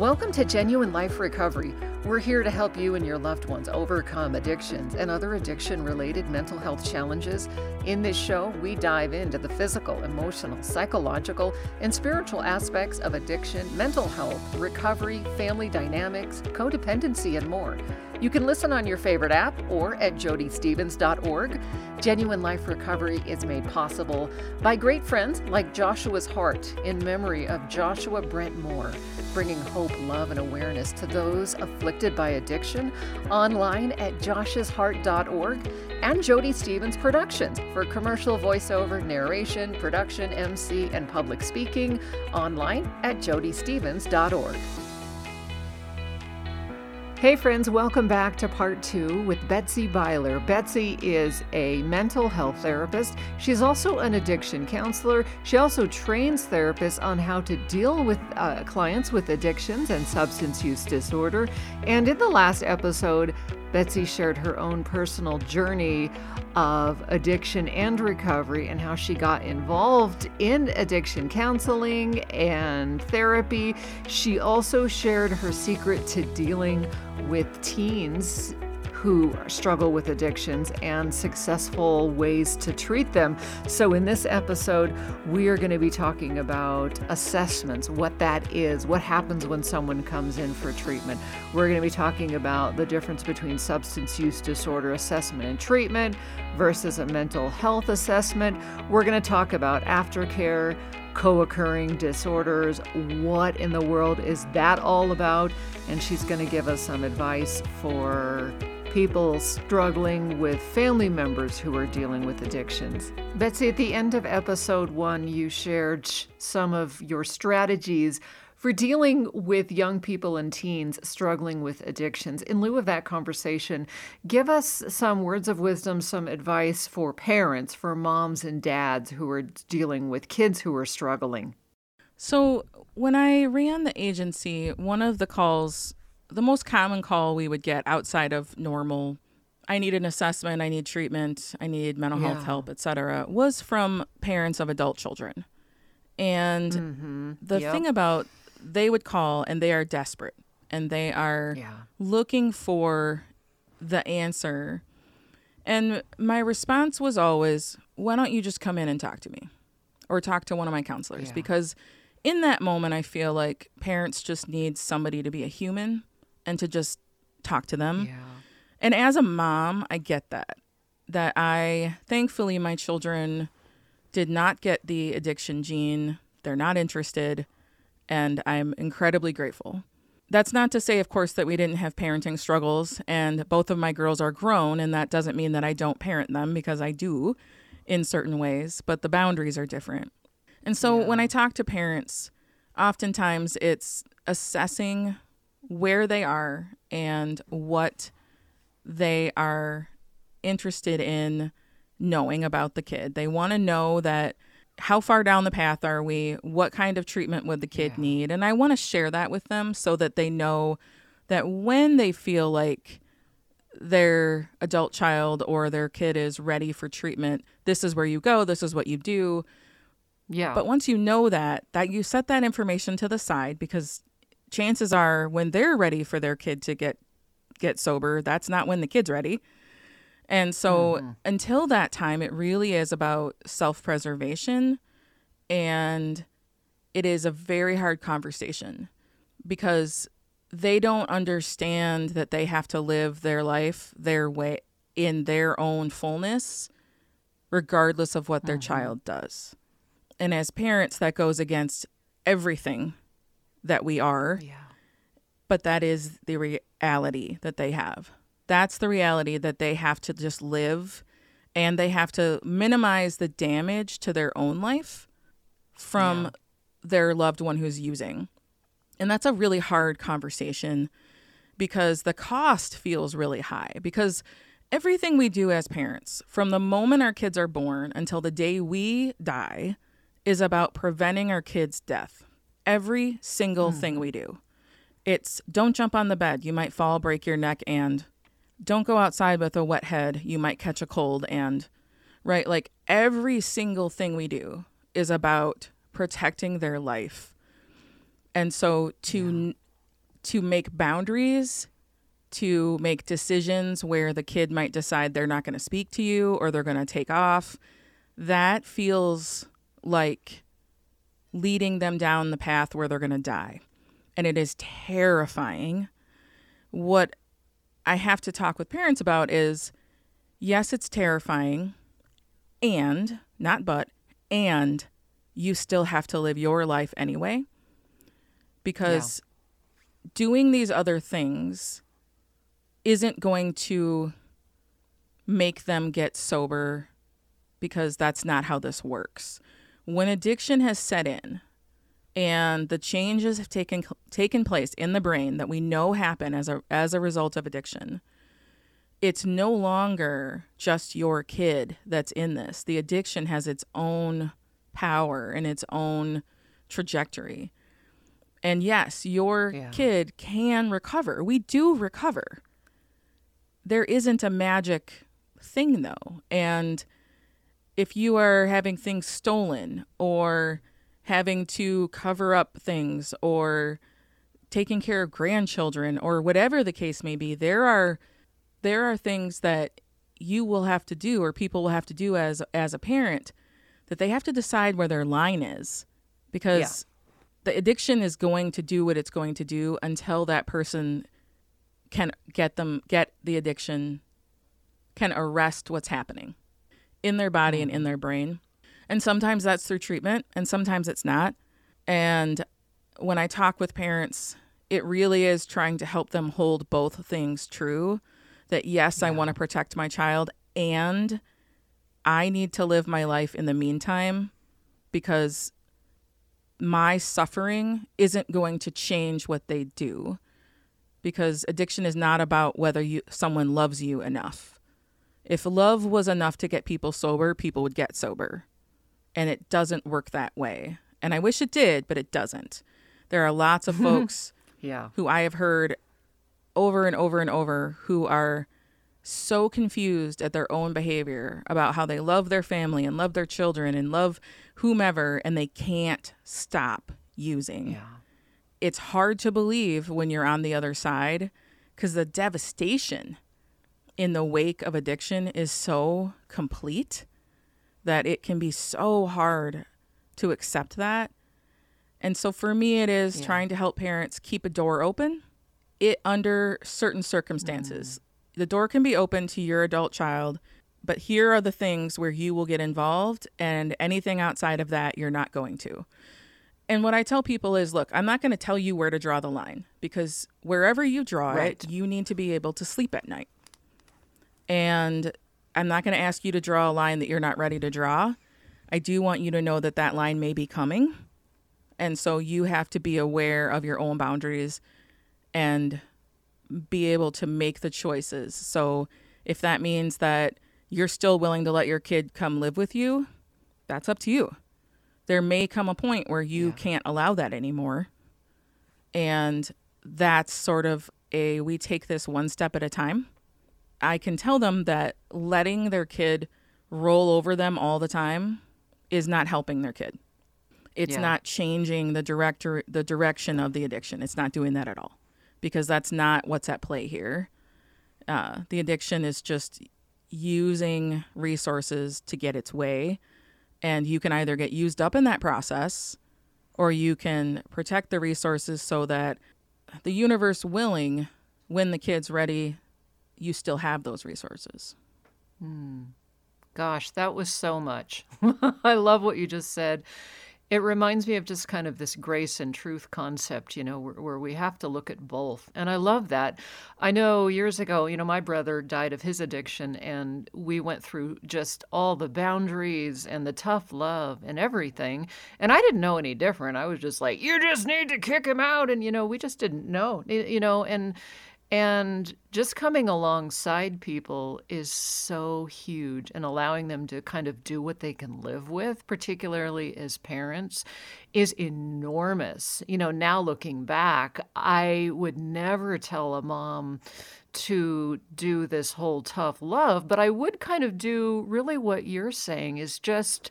Welcome to Genuine Life Recovery. We're here to help you and your loved ones overcome addictions and other addiction related mental health challenges. In this show, we dive into the physical, emotional, psychological, and spiritual aspects of addiction, mental health, recovery, family dynamics, codependency, and more. You can listen on your favorite app or at jodystevens.org. Genuine Life Recovery is made possible by great friends like Joshua's Heart in memory of Joshua Brent Moore, bringing hope, love, and awareness to those afflicted by addiction online at joshsheart.org and Jody Stevens Productions for commercial voiceover, narration, production, MC, and public speaking online at jodystevens.org. Hey, friends, welcome back to part two with Betsy Byler. Betsy is a mental health therapist. She's also an addiction counselor. She also trains therapists on how to deal with uh, clients with addictions and substance use disorder. And in the last episode, Betsy shared her own personal journey of addiction and recovery and how she got involved in addiction counseling and therapy. She also shared her secret to dealing with teens who struggle with addictions and successful ways to treat them. So, in this episode, we are going to be talking about assessments, what that is, what happens when someone comes in for treatment. We're going to be talking about the difference between substance use disorder assessment and treatment versus a mental health assessment. We're going to talk about aftercare co occurring disorders. What in the world is that all about? And she's going to give us some advice for people struggling with family members who are dealing with addictions. Betsy, at the end of episode one, you shared some of your strategies for dealing with young people and teens struggling with addictions. In lieu of that conversation, give us some words of wisdom, some advice for parents, for moms and dads who are dealing with kids who are struggling. So, when I ran the agency, one of the calls the most common call we would get outside of normal I need an assessment, I need treatment, I need mental yeah. health help, etc., was from parents of adult children. And mm-hmm. the yep. thing about they would call and they are desperate and they are yeah. looking for the answer. And my response was always, why don't you just come in and talk to me or talk to one of my counselors? Yeah. Because in that moment, I feel like parents just need somebody to be a human and to just talk to them. Yeah. And as a mom, I get that. That I thankfully my children did not get the addiction gene. They're not interested, and I'm incredibly grateful. That's not to say, of course, that we didn't have parenting struggles, and both of my girls are grown, and that doesn't mean that I don't parent them because I do in certain ways, but the boundaries are different. And so yeah. when I talk to parents, oftentimes it's assessing where they are and what they are interested in knowing about the kid. They want to know that how far down the path are we? What kind of treatment would the kid yeah. need? And I want to share that with them so that they know that when they feel like their adult child or their kid is ready for treatment, this is where you go, this is what you do. Yeah. But once you know that, that you set that information to the side because chances are when they're ready for their kid to get get sober, that's not when the kid's ready. And so mm-hmm. until that time it really is about self-preservation and it is a very hard conversation because they don't understand that they have to live their life their way in their own fullness regardless of what their mm-hmm. child does. And as parents that goes against everything that we are. Yeah. But that is the reality that they have. That's the reality that they have to just live and they have to minimize the damage to their own life from yeah. their loved one who's using. And that's a really hard conversation because the cost feels really high because everything we do as parents, from the moment our kids are born until the day we die, is about preventing our kids' death every single mm. thing we do. It's don't jump on the bed, you might fall, break your neck, and don't go outside with a wet head, you might catch a cold, and right, like every single thing we do is about protecting their life. And so to yeah. to make boundaries, to make decisions where the kid might decide they're not going to speak to you or they're going to take off, that feels like leading them down the path where they're going to die. And it is terrifying. What I have to talk with parents about is yes, it's terrifying, and not but, and you still have to live your life anyway. Because yeah. doing these other things isn't going to make them get sober because that's not how this works. When addiction has set in and the changes have taken taken place in the brain that we know happen as a as a result of addiction, it's no longer just your kid that's in this. The addiction has its own power and its own trajectory. And yes, your yeah. kid can recover. We do recover. There isn't a magic thing though. And if you are having things stolen or having to cover up things or taking care of grandchildren or whatever the case may be, there are there are things that you will have to do or people will have to do as as a parent that they have to decide where their line is because yeah. the addiction is going to do what it's going to do until that person can get them get the addiction can arrest what's happening in their body and in mm-hmm. their brain and sometimes that's through treatment and sometimes it's not and when i talk with parents it really is trying to help them hold both things true that yes, yeah. I want to protect my child and I need to live my life in the meantime because my suffering isn't going to change what they do because addiction is not about whether you someone loves you enough. If love was enough to get people sober, people would get sober. And it doesn't work that way. And I wish it did, but it doesn't. There are lots of folks yeah. who I have heard over and over and over who are so confused at their own behavior about how they love their family and love their children and love whomever and they can't stop using. Yeah. It's hard to believe when you're on the other side because the devastation in the wake of addiction is so complete that it can be so hard to accept that. And so for me, it is yeah. trying to help parents keep a door open it under certain circumstances. Mm. The door can be open to your adult child, but here are the things where you will get involved, and anything outside of that, you're not going to. And what I tell people is look, I'm not going to tell you where to draw the line because wherever you draw right. it, you need to be able to sleep at night. And I'm not going to ask you to draw a line that you're not ready to draw. I do want you to know that that line may be coming. And so you have to be aware of your own boundaries and be able to make the choices. So if that means that you're still willing to let your kid come live with you, that's up to you. There may come a point where you yeah. can't allow that anymore. And that's sort of a we take this one step at a time. I can tell them that letting their kid roll over them all the time is not helping their kid. It's yeah. not changing the director the direction of the addiction. It's not doing that at all because that's not what's at play here. Uh, the addiction is just using resources to get its way. And you can either get used up in that process or you can protect the resources so that the universe willing, when the kid's ready, you still have those resources. Hmm. Gosh, that was so much. I love what you just said. It reminds me of just kind of this grace and truth concept, you know, where, where, we have to look at both. And I love that. I know years ago, you know, my brother died of his addiction, and we went through just all the boundaries and the tough love and everything. And I didn't know any different. I was just like, you just need to kick him out. And, you know, we just didn't know, you know, and and just coming alongside people is so huge and allowing them to kind of do what they can live with, particularly as parents, is enormous. You know, now looking back, I would never tell a mom to do this whole tough love, but I would kind of do really what you're saying is just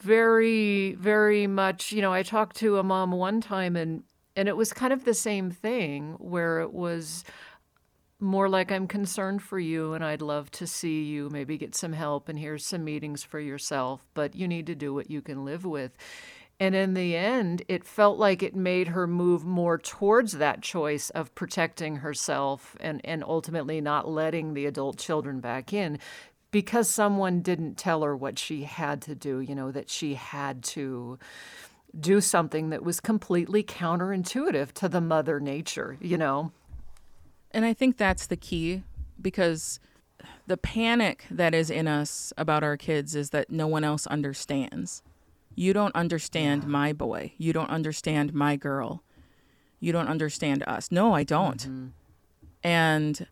very, very much, you know, I talked to a mom one time and And it was kind of the same thing where it was more like I'm concerned for you and I'd love to see you maybe get some help and here's some meetings for yourself, but you need to do what you can live with. And in the end, it felt like it made her move more towards that choice of protecting herself and, and ultimately not letting the adult children back in because someone didn't tell her what she had to do, you know, that she had to do something that was completely counterintuitive to the mother nature, you know. And I think that's the key because the panic that is in us about our kids is that no one else understands. You don't understand yeah. my boy. You don't understand my girl. You don't understand us. No, I don't. Mm-hmm. And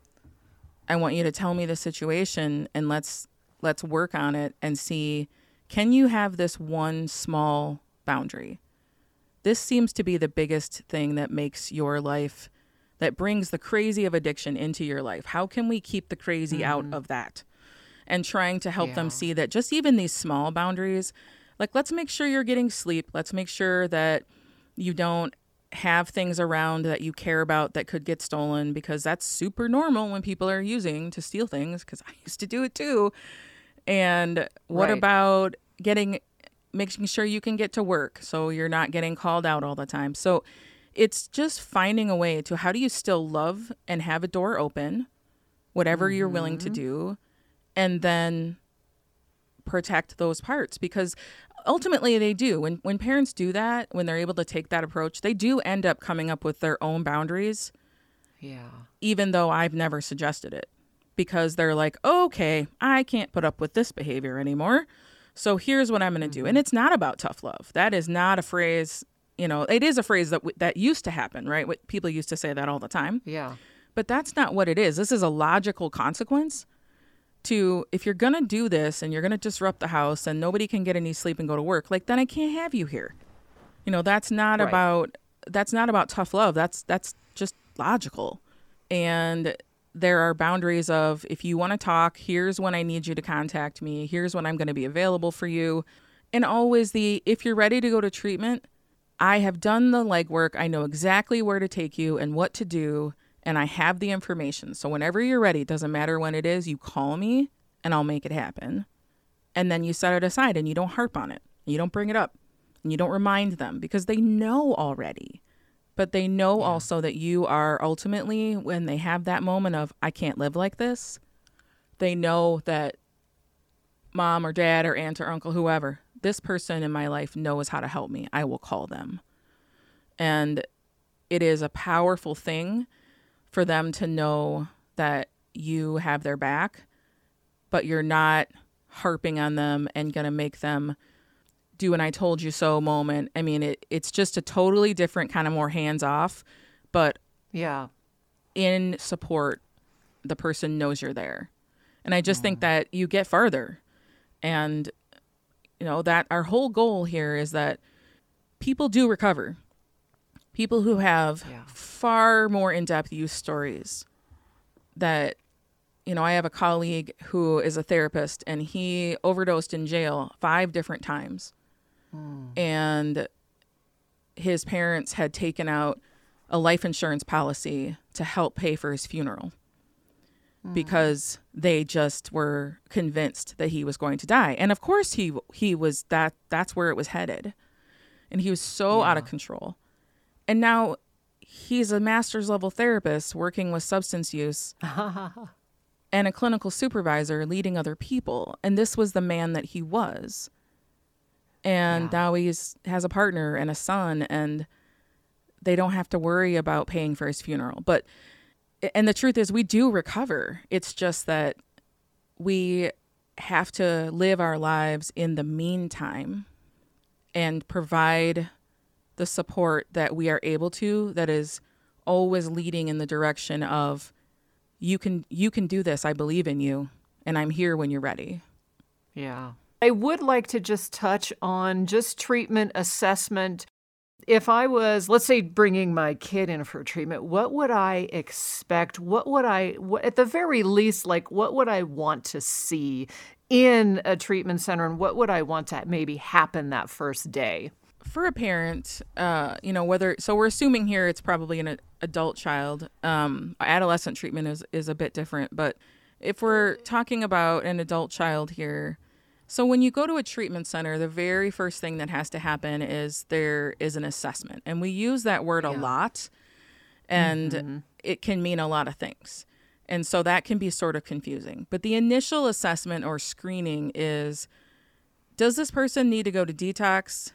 I want you to tell me the situation and let's let's work on it and see can you have this one small boundary? This seems to be the biggest thing that makes your life that brings the crazy of addiction into your life. How can we keep the crazy mm-hmm. out of that? And trying to help yeah. them see that just even these small boundaries, like let's make sure you're getting sleep. Let's make sure that you don't have things around that you care about that could get stolen because that's super normal when people are using to steal things because I used to do it too. And what right. about getting making sure you can get to work so you're not getting called out all the time. So it's just finding a way to how do you still love and have a door open, whatever mm-hmm. you're willing to mm-hmm. do, and then protect those parts because ultimately they do. When when parents do that, when they're able to take that approach, they do end up coming up with their own boundaries. Yeah. Even though I've never suggested it because they're like, "Okay, I can't put up with this behavior anymore." So here's what I'm going to do. And mm-hmm. it's not about tough love. That is not a phrase, you know, it is a phrase that w- that used to happen, right? What people used to say that all the time. Yeah. But that's not what it is. This is a logical consequence to if you're going to do this and you're going to disrupt the house and nobody can get any sleep and go to work, like then I can't have you here. You know, that's not right. about that's not about tough love. That's that's just logical. And there are boundaries of if you want to talk, here's when I need you to contact me, here's when I'm going to be available for you. And always the if you're ready to go to treatment, I have done the legwork. I know exactly where to take you and what to do, and I have the information. So whenever you're ready, it doesn't matter when it is, you call me and I'll make it happen. And then you set it aside and you don't harp on it. You don't bring it up. And you don't remind them because they know already but they know yeah. also that you are ultimately when they have that moment of I can't live like this, they know that mom or dad or aunt or uncle whoever, this person in my life knows how to help me. I will call them. And it is a powerful thing for them to know that you have their back, but you're not harping on them and going to make them do an I told you so moment. I mean, it, it's just a totally different kind of more hands off, but yeah, in support, the person knows you're there. And I just think mm. that you get farther. And, you know, that our whole goal here is that people do recover. People who have yeah. far more in depth use stories that you know, I have a colleague who is a therapist and he overdosed in jail five different times. Mm. And his parents had taken out a life insurance policy to help pay for his funeral mm. because they just were convinced that he was going to die. And of course he he was that that's where it was headed. And he was so yeah. out of control. And now he's a master's level therapist working with substance use and a clinical supervisor leading other people. And this was the man that he was and yeah. now he's has a partner and a son and they don't have to worry about paying for his funeral but and the truth is we do recover. It's just that we have to live our lives in the meantime and provide the support that we are able to that is always leading in the direction of you can you can do this. I believe in you and i'm here when you're ready. Yeah. I would like to just touch on just treatment assessment. If I was, let's say, bringing my kid in for treatment, what would I expect? What would I, what, at the very least, like, what would I want to see in a treatment center and what would I want to maybe happen that first day? for a parent, uh, you know, whether so we're assuming here it's probably an adult child. Um, adolescent treatment is is a bit different, but if we're talking about an adult child here, so when you go to a treatment center, the very first thing that has to happen is there is an assessment, and we use that word yeah. a lot, and mm-hmm. it can mean a lot of things. And so that can be sort of confusing. But the initial assessment or screening is does this person need to go to detox?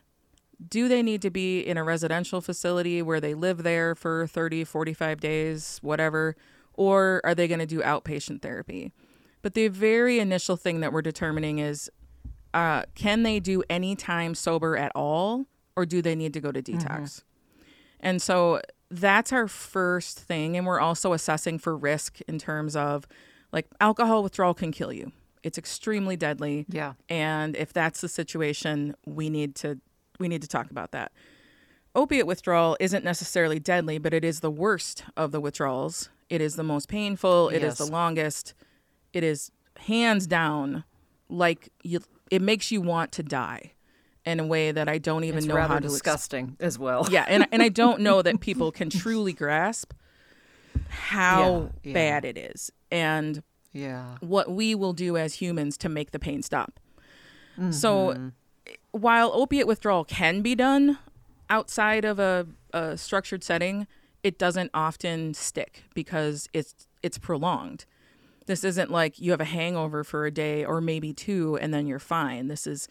Do they need to be in a residential facility where they live there for 30, 45 days, whatever? Or are they going to do outpatient therapy? But the very initial thing that we're determining is uh, can they do any time sober at all? Or do they need to go to detox? Mm-hmm. And so that's our first thing. And we're also assessing for risk in terms of like alcohol withdrawal can kill you. It's extremely deadly. Yeah. And if that's the situation, we need to we need to talk about that. Opiate withdrawal isn't necessarily deadly, but it is the worst of the withdrawals. It is the most painful. It yes. is the longest. It is hands down like you it makes you want to die in a way that I don't even it's know how to disgusting ex- as well. yeah, and and I don't know that people can truly grasp how yeah, yeah. bad it is and yeah what we will do as humans to make the pain stop. Mm-hmm. So while opiate withdrawal can be done outside of a, a structured setting, it doesn't often stick because it's it's prolonged. This isn't like you have a hangover for a day or maybe two and then you're fine. This is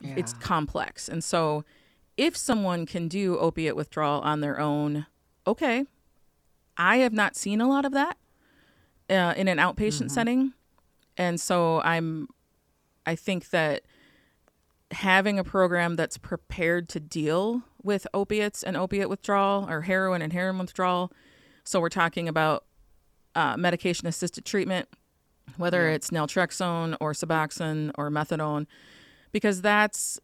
yeah. it's complex. And so if someone can do opiate withdrawal on their own, okay. I have not seen a lot of that uh, in an outpatient mm-hmm. setting. And so I'm I think that having a program that's prepared to deal with opiates and opiate withdrawal or heroin and heroin withdrawal. So we're talking about uh, medication assisted treatment, whether yeah. it's naltrexone or Suboxone or methadone because that's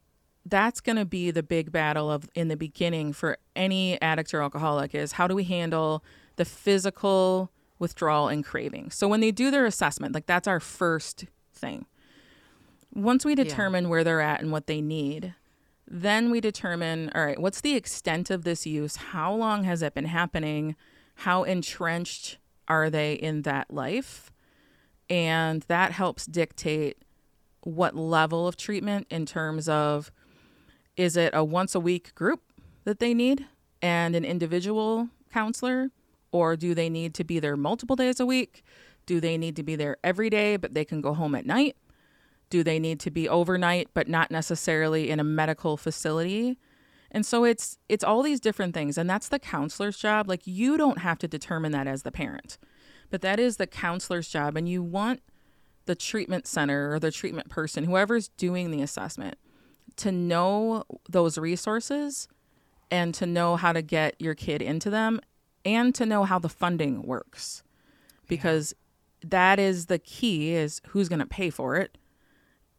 that's going to be the big battle of in the beginning for any addict or alcoholic is how do we handle the physical withdrawal and craving. So when they do their assessment, like that's our first thing. Once we determine yeah. where they're at and what they need, then we determine all right, what's the extent of this use? How long has it been happening? How entrenched are they in that life? And that helps dictate what level of treatment in terms of is it a once a week group that they need and an individual counselor? Or do they need to be there multiple days a week? Do they need to be there every day but they can go home at night? Do they need to be overnight but not necessarily in a medical facility and so it's it's all these different things and that's the counselor's job like you don't have to determine that as the parent but that is the counselor's job and you want the treatment center or the treatment person, whoever's doing the assessment, to know those resources and to know how to get your kid into them and to know how the funding works. Because yeah. that is the key is who's going to pay for it.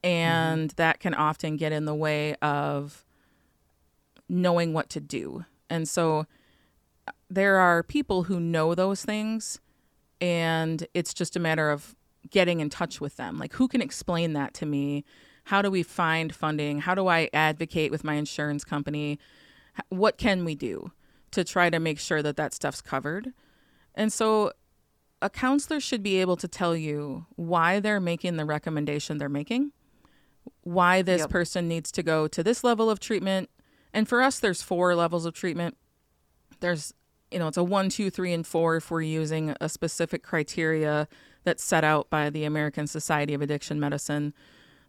And mm-hmm. that can often get in the way of knowing what to do. And so uh, there are people who know those things and it's just a matter of getting in touch with them. Like, who can explain that to me? How do we find funding? How do I advocate with my insurance company? What can we do to try to make sure that that stuff's covered? And so, a counselor should be able to tell you why they're making the recommendation they're making, why this yep. person needs to go to this level of treatment. And for us, there's four levels of treatment. There's, you know, it's a one, two, three, and four if we're using a specific criteria that's set out by the American Society of Addiction Medicine.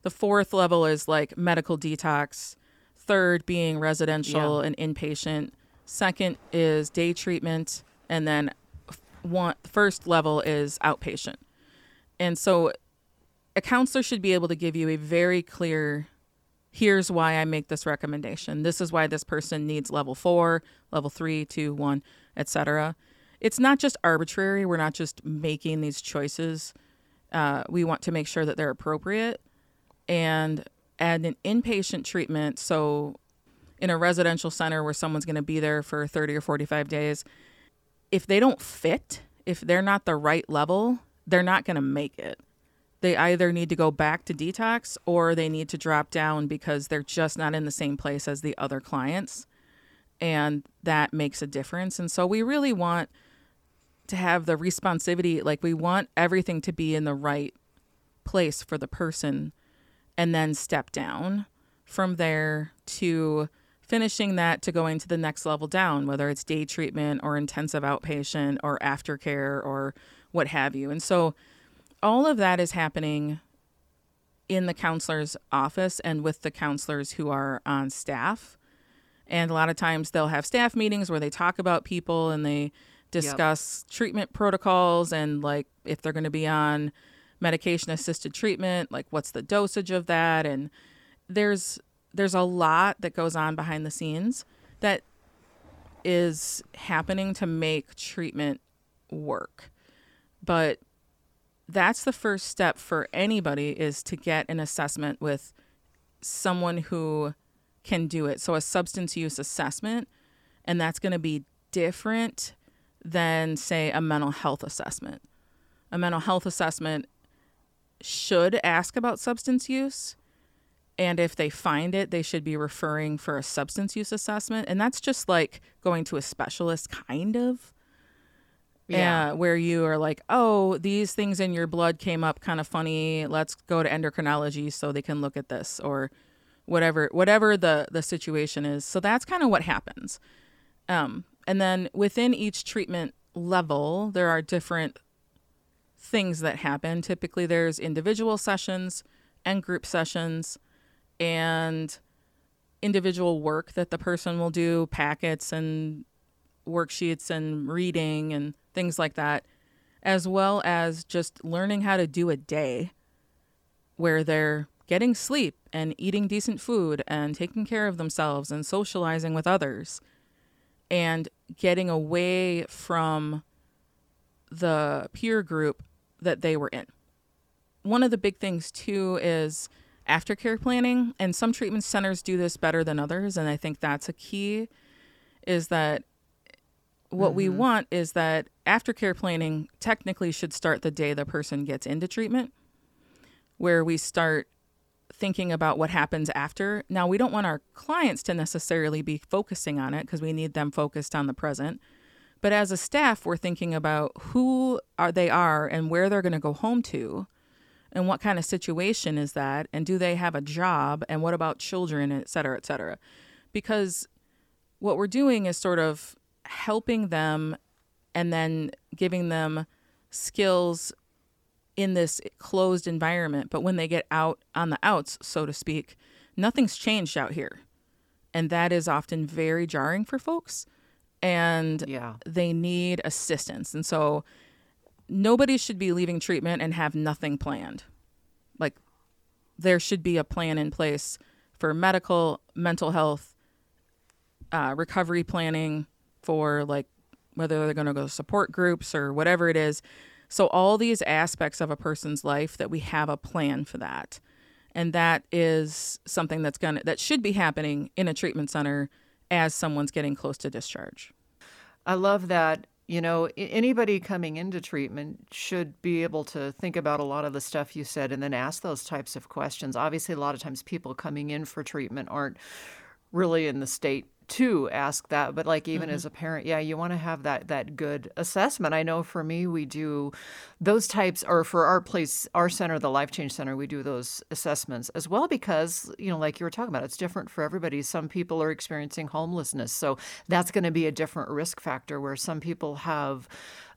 The fourth level is like medical detox, third being residential yeah. and inpatient, second is day treatment, and then one first level is outpatient. And so a counselor should be able to give you a very clear here's why I make this recommendation. This is why this person needs level 4, level 3, 2, 1, etc it's not just arbitrary. We're not just making these choices. Uh, we want to make sure that they're appropriate and add an inpatient treatment. So, in a residential center where someone's going to be there for 30 or 45 days, if they don't fit, if they're not the right level, they're not going to make it. They either need to go back to detox or they need to drop down because they're just not in the same place as the other clients. And that makes a difference. And so we really want to have the responsivity like we want everything to be in the right place for the person and then step down from there to finishing that to going to the next level down whether it's day treatment or intensive outpatient or aftercare or what have you and so all of that is happening in the counselor's office and with the counselors who are on staff and a lot of times they'll have staff meetings where they talk about people and they discuss yep. treatment protocols and like if they're going to be on medication assisted treatment, like what's the dosage of that and there's there's a lot that goes on behind the scenes that is happening to make treatment work. But that's the first step for anybody is to get an assessment with someone who can do it. So a substance use assessment and that's going to be different than, say, a mental health assessment. A mental health assessment should ask about substance use. And if they find it, they should be referring for a substance use assessment. And that's just like going to a specialist, kind of. Yeah. Where you are like, oh, these things in your blood came up kind of funny. Let's go to endocrinology so they can look at this or whatever whatever the the situation is. So that's kind of what happens. Um, and then within each treatment level, there are different things that happen. Typically, there's individual sessions and group sessions and individual work that the person will do, packets and worksheets and reading and things like that, as well as just learning how to do a day where they're getting sleep and eating decent food and taking care of themselves and socializing with others and getting away from the peer group that they were in. One of the big things, too, is aftercare planning, and some treatment centers do this better than others. And I think that's a key is that what mm-hmm. we want is that aftercare planning technically should start the day the person gets into treatment, where we start thinking about what happens after. Now, we don't want our clients to necessarily be focusing on it because we need them focused on the present. But as a staff, we're thinking about who are they are and where they're going to go home to and what kind of situation is that and do they have a job and what about children, et cetera, et cetera. Because what we're doing is sort of helping them and then giving them skills in this closed environment. But when they get out on the outs, so to speak, nothing's changed out here. And that is often very jarring for folks. And yeah. they need assistance. And so nobody should be leaving treatment and have nothing planned. Like there should be a plan in place for medical, mental health, uh, recovery planning for like whether they're going to go to support groups or whatever it is so, all these aspects of a person's life that we have a plan for that. And that is something that's going to, that should be happening in a treatment center as someone's getting close to discharge. I love that. You know, anybody coming into treatment should be able to think about a lot of the stuff you said and then ask those types of questions. Obviously, a lot of times people coming in for treatment aren't really in the state to ask that but like even mm-hmm. as a parent yeah you want to have that that good assessment i know for me we do those types or for our place our center the life change center we do those assessments as well because you know like you were talking about it's different for everybody some people are experiencing homelessness so that's going to be a different risk factor where some people have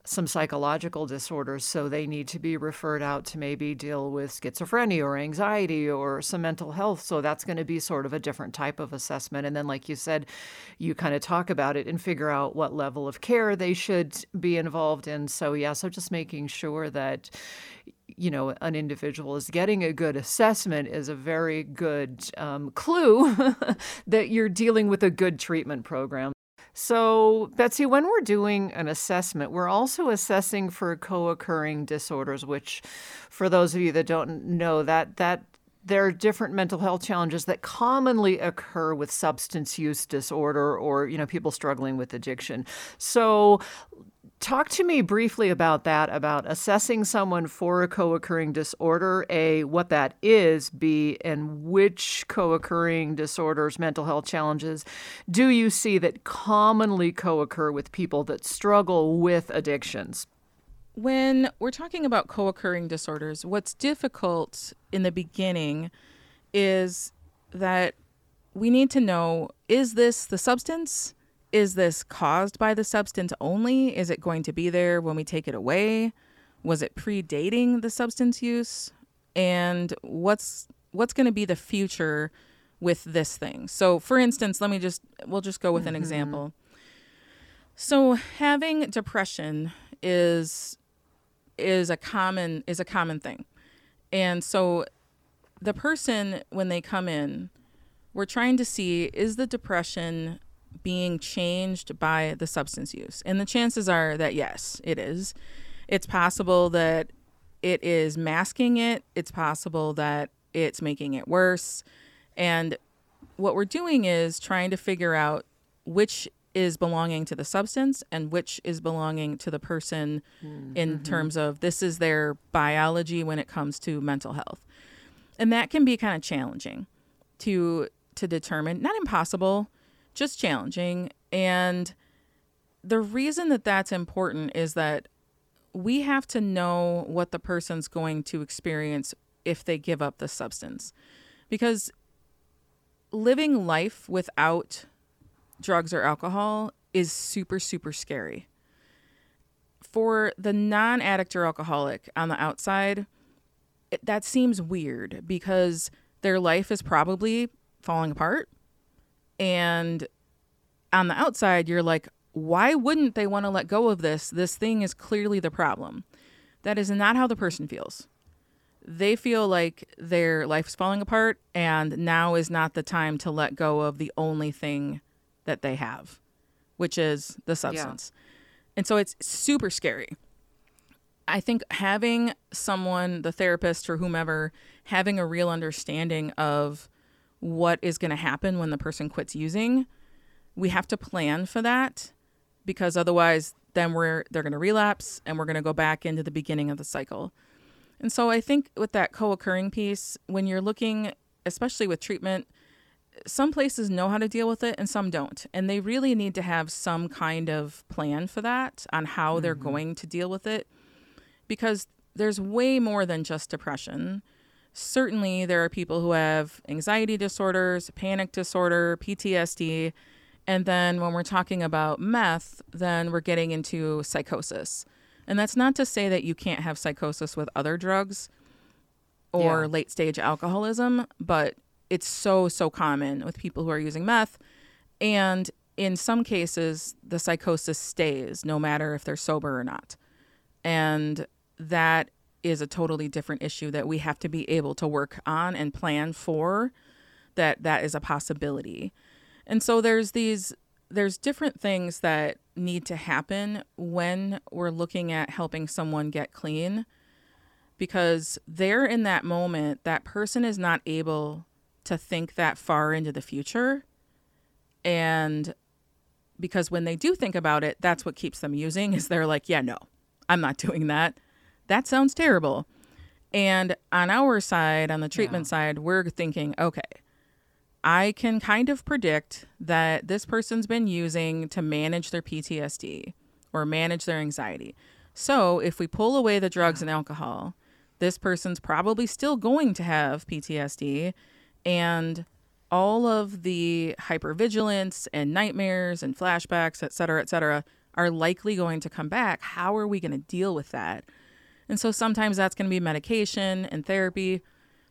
some psychological disorders, so they need to be referred out to maybe deal with schizophrenia or anxiety or some mental health. So that's going to be sort of a different type of assessment. And then, like you said, you kind of talk about it and figure out what level of care they should be involved in. So, yeah, so just making sure that you know an individual is getting a good assessment is a very good um, clue that you're dealing with a good treatment program so, Betsy, when we're doing an assessment, we're also assessing for co-occurring disorders, which, for those of you that don't know, that that there are different mental health challenges that commonly occur with substance use disorder or you know people struggling with addiction. So, Talk to me briefly about that, about assessing someone for a co occurring disorder, A, what that is, B, and which co occurring disorders, mental health challenges do you see that commonly co occur with people that struggle with addictions? When we're talking about co occurring disorders, what's difficult in the beginning is that we need to know is this the substance? Is this caused by the substance only? Is it going to be there when we take it away? Was it predating the substance use? And what's what's going to be the future with this thing? So for instance, let me just we'll just go with mm-hmm. an example. So having depression is is a common is a common thing. And so the person when they come in, we're trying to see is the depression being changed by the substance use? And the chances are that yes, it is. It's possible that it is masking it, it's possible that it's making it worse. And what we're doing is trying to figure out which is belonging to the substance and which is belonging to the person mm-hmm. in terms of this is their biology when it comes to mental health. And that can be kind of challenging to to determine, not impossible, just challenging. And the reason that that's important is that we have to know what the person's going to experience if they give up the substance. Because living life without drugs or alcohol is super, super scary. For the non addict or alcoholic on the outside, it, that seems weird because their life is probably falling apart. And on the outside, you're like, why wouldn't they want to let go of this? This thing is clearly the problem. That is not how the person feels. They feel like their life is falling apart and now is not the time to let go of the only thing that they have, which is the substance. Yeah. And so it's super scary. I think having someone, the therapist or whomever, having a real understanding of what is going to happen when the person quits using, we have to plan for that because otherwise then we're they're going to relapse and we're going to go back into the beginning of the cycle. And so I think with that co-occurring piece when you're looking especially with treatment some places know how to deal with it and some don't. And they really need to have some kind of plan for that on how mm-hmm. they're going to deal with it because there's way more than just depression. Certainly, there are people who have anxiety disorders, panic disorder, PTSD. And then when we're talking about meth, then we're getting into psychosis. And that's not to say that you can't have psychosis with other drugs or yeah. late stage alcoholism, but it's so so common with people who are using meth and in some cases the psychosis stays no matter if they're sober or not and that is a totally different issue that we have to be able to work on and plan for that that is a possibility and so there's these there's different things that need to happen when we're looking at helping someone get clean because they're in that moment that person is not able to think that far into the future. And because when they do think about it, that's what keeps them using is they're like, yeah, no, I'm not doing that. That sounds terrible. And on our side, on the treatment yeah. side, we're thinking, okay, I can kind of predict that this person's been using to manage their PTSD or manage their anxiety. So if we pull away the drugs and alcohol, this person's probably still going to have PTSD and all of the hypervigilance and nightmares and flashbacks, et cetera, et cetera, are likely going to come back. How are we going to deal with that? And so sometimes that's going to be medication and therapy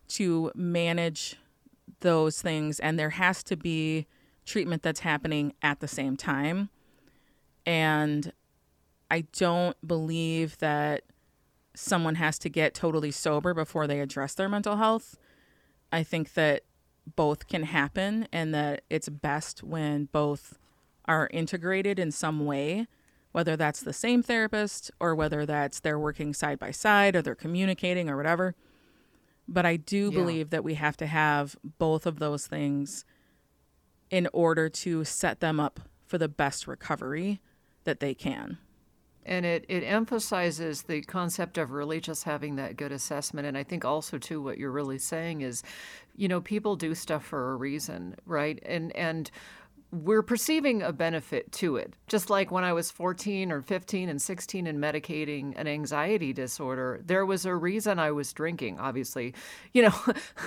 to manage those things. And there has to be treatment that's happening at the same time. And I don't believe that someone has to get totally sober before they address their mental health. I think that both can happen and that it's best when both are integrated in some way, whether that's the same therapist or whether that's they're working side by side or they're communicating or whatever. But I do yeah. believe that we have to have both of those things in order to set them up for the best recovery that they can. and it, it emphasizes the concept of really just having that good assessment and i think also too what you're really saying is you know people do stuff for a reason right and and we're perceiving a benefit to it. Just like when I was 14 or 15 and 16 and medicating an anxiety disorder, there was a reason I was drinking, obviously. You know,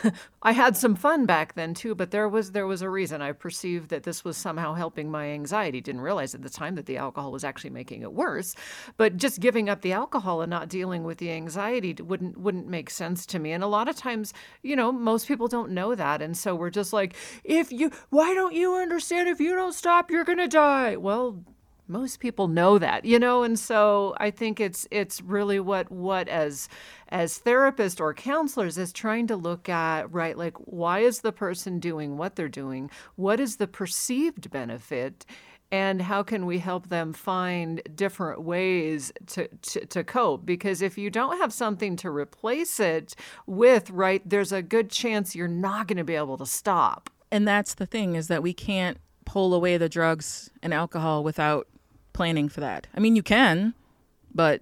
I had some fun back then too, but there was there was a reason I perceived that this was somehow helping my anxiety. Didn't realize at the time that the alcohol was actually making it worse, but just giving up the alcohol and not dealing with the anxiety wouldn't wouldn't make sense to me. And a lot of times, you know, most people don't know that, and so we're just like, if you why don't you understand if you don't stop, you're going to die. Well, most people know that, you know, and so I think it's it's really what what as as therapists or counselors is trying to look at, right, like why is the person doing what they're doing? What is the perceived benefit? and how can we help them find different ways to, to, to, cope because if you don't have something to replace it with right there's a good chance you're not going to be able to stop and that's the thing is that we can't pull away the drugs and alcohol without planning for that. I mean, you can, but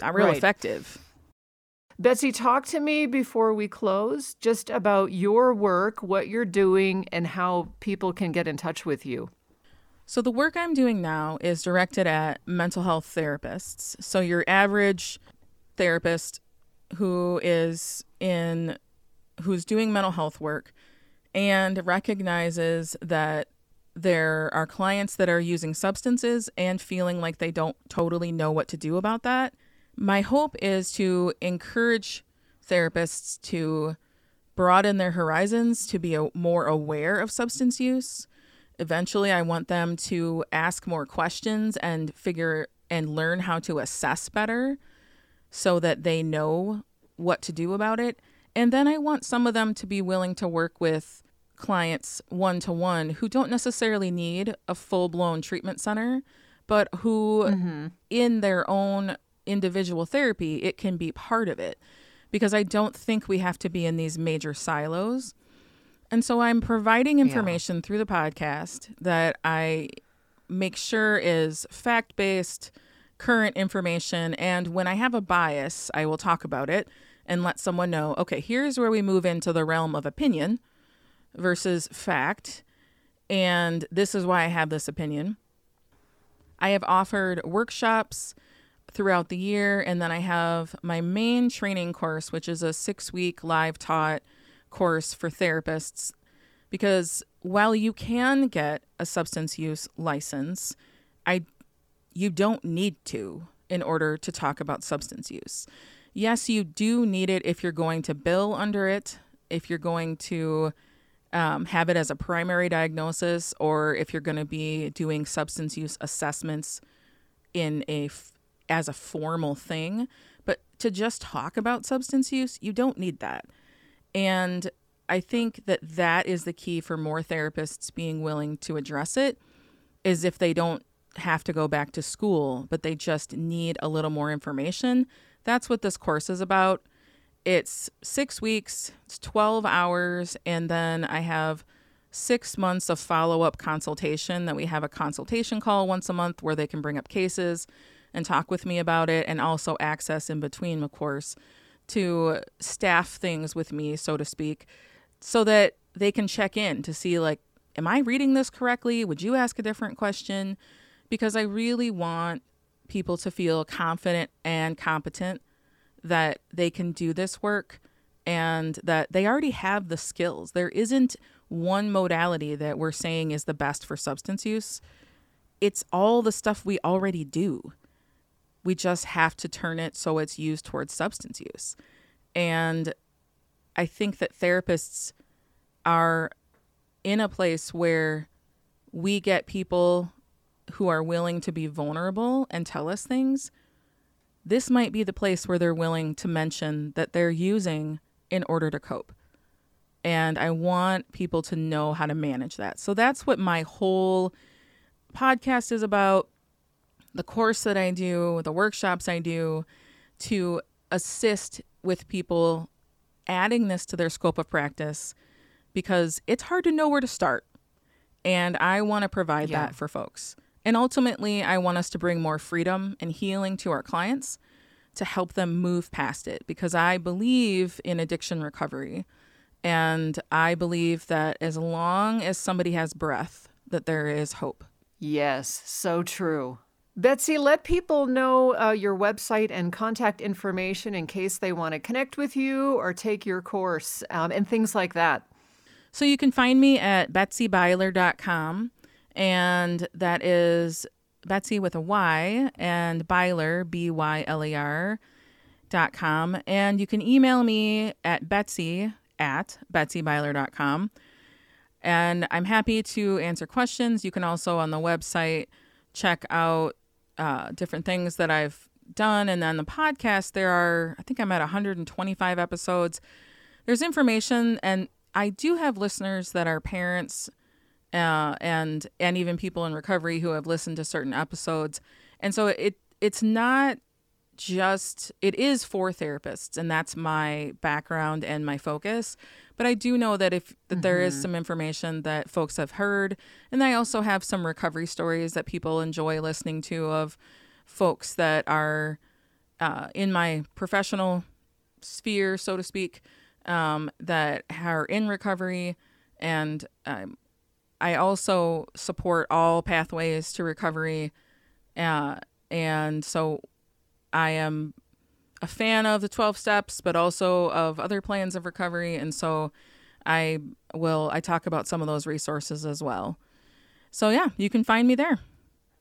not real right. effective. Betsy, talk to me before we close just about your work, what you're doing, and how people can get in touch with you. So, the work I'm doing now is directed at mental health therapists. So, your average therapist who is in who's doing mental health work and recognizes that there are clients that are using substances and feeling like they don't totally know what to do about that. My hope is to encourage therapists to broaden their horizons, to be a, more aware of substance use. Eventually, I want them to ask more questions and figure and learn how to assess better so that they know what to do about it. And then I want some of them to be willing to work with clients one to one who don't necessarily need a full blown treatment center, but who, mm-hmm. in their own individual therapy, it can be part of it. Because I don't think we have to be in these major silos. And so I'm providing information yeah. through the podcast that I make sure is fact based, current information. And when I have a bias, I will talk about it and let someone know okay, here's where we move into the realm of opinion versus fact. And this is why I have this opinion. I have offered workshops throughout the year, and then I have my main training course, which is a six week live taught course for therapists. Because while you can get a substance use license, I you don't need to in order to talk about substance use. Yes, you do need it if you're going to bill under it, if you're going to um, have it as a primary diagnosis or if you're going to be doing substance use assessments in a f- as a formal thing. But to just talk about substance use you don't need that. And i think that that is the key for more therapists being willing to address it is if they don't have to go back to school but they just need a little more information. That's what this course is about it's six weeks, it's 12 hours, and then I have six months of follow up consultation that we have a consultation call once a month where they can bring up cases and talk with me about it, and also access in between, of course, to staff things with me, so to speak, so that they can check in to see, like, am I reading this correctly? Would you ask a different question? Because I really want people to feel confident and competent that they can do this work and that they already have the skills. There isn't one modality that we're saying is the best for substance use. It's all the stuff we already do. We just have to turn it so it's used towards substance use. And I think that therapists are in a place where we get people who are willing to be vulnerable and tell us things this might be the place where they're willing to mention that they're using in order to cope. And I want people to know how to manage that. So that's what my whole podcast is about the course that I do, the workshops I do to assist with people adding this to their scope of practice because it's hard to know where to start. And I want to provide yeah. that for folks. And ultimately, I want us to bring more freedom and healing to our clients to help them move past it because I believe in addiction recovery. And I believe that as long as somebody has breath, that there is hope. Yes, so true. Betsy, let people know uh, your website and contact information in case they want to connect with you or take your course um, and things like that. So you can find me at betsybyler.com, and that is Betsy with a Y and Byler, B Y L E R, dot com. And you can email me at betsy at betsybyler.com. And I'm happy to answer questions. You can also on the website check out uh, different things that I've done. And then the podcast, there are, I think I'm at 125 episodes. There's information, and I do have listeners that are parents uh, and and even people in recovery who have listened to certain episodes. And so it it's not just it is for therapists and that's my background and my focus but i do know that if that mm-hmm. there is mm-hmm. some information that folks have heard and i also have some recovery stories that people enjoy listening to of folks that are uh, in my professional sphere so to speak um, that are in recovery and um, I also support all pathways to recovery. Uh, and so I am a fan of the 12 steps, but also of other plans of recovery. And so I will, I talk about some of those resources as well. So yeah, you can find me there.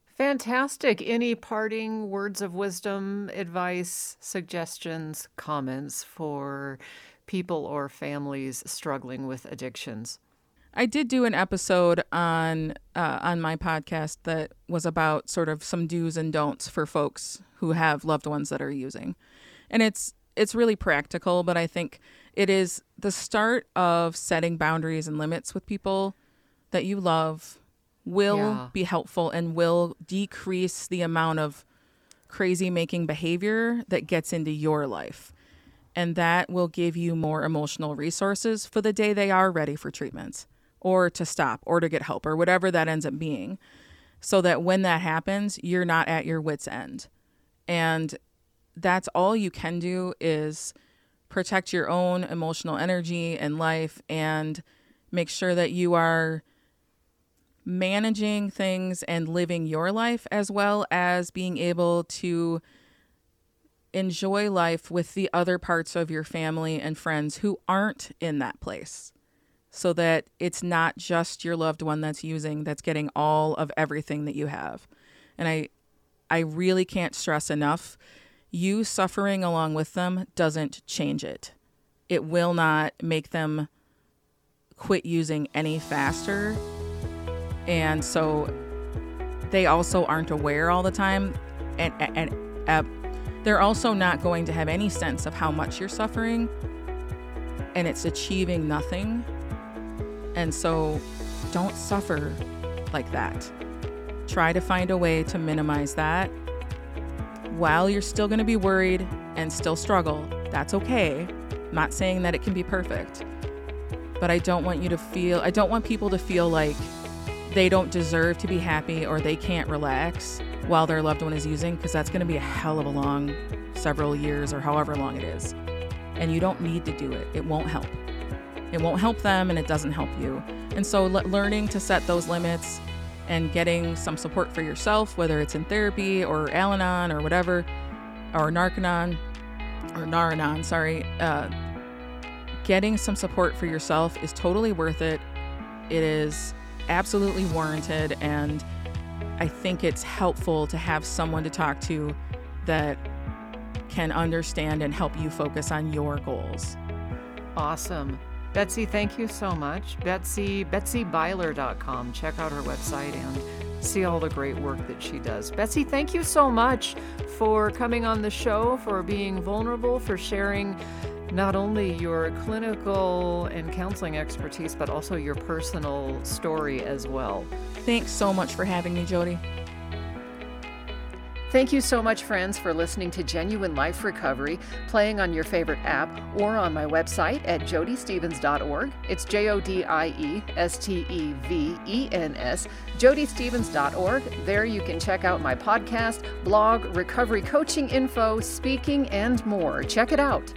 Fantastic. Any parting words of wisdom, advice, suggestions, comments for people or families struggling with addictions? I did do an episode on uh, on my podcast that was about sort of some do's and don'ts for folks who have loved ones that are using, and it's it's really practical, but I think it is the start of setting boundaries and limits with people that you love will yeah. be helpful and will decrease the amount of crazy making behavior that gets into your life. And that will give you more emotional resources for the day they are ready for treatments or to stop or to get help or whatever that ends up being so that when that happens you're not at your wits end. And that's all you can do is protect your own emotional energy and life and make sure that you are managing things and living your life as well as being able to enjoy life with the other parts of your family and friends who aren't in that place so that it's not just your loved one that's using that's getting all of everything that you have. And I I really can't stress enough you suffering along with them doesn't change it. It will not make them quit using any faster. And so they also aren't aware all the time and and, uh, they're also not going to have any sense of how much you're suffering and it's achieving nothing and so don't suffer like that. Try to find a way to minimize that. While you're still going to be worried and still struggle, that's okay. I'm not saying that it can be perfect. But I don't want you to feel, I don't want people to feel like they don't deserve to be happy or they can't relax while their loved one is using, because that's going to be a hell of a long several years or however long it is. And you don't need to do it, it won't help. It won't help them and it doesn't help you. And so, le- learning to set those limits and getting some support for yourself, whether it's in therapy or Al Anon or whatever, or Narcanon or Naranon, sorry, uh, getting some support for yourself is totally worth it. It is absolutely warranted. And I think it's helpful to have someone to talk to that can understand and help you focus on your goals. Awesome. Betsy, thank you so much. Betsy, betsybyler.com. Check out her website and see all the great work that she does. Betsy, thank you so much for coming on the show, for being vulnerable, for sharing not only your clinical and counseling expertise, but also your personal story as well. Thanks so much for having me, Jodie. Thank you so much, friends, for listening to Genuine Life Recovery, playing on your favorite app or on my website at jodiestevens.org. It's J O D I E S T E V E N S, jodiestevens.org. There you can check out my podcast, blog, recovery coaching info, speaking, and more. Check it out.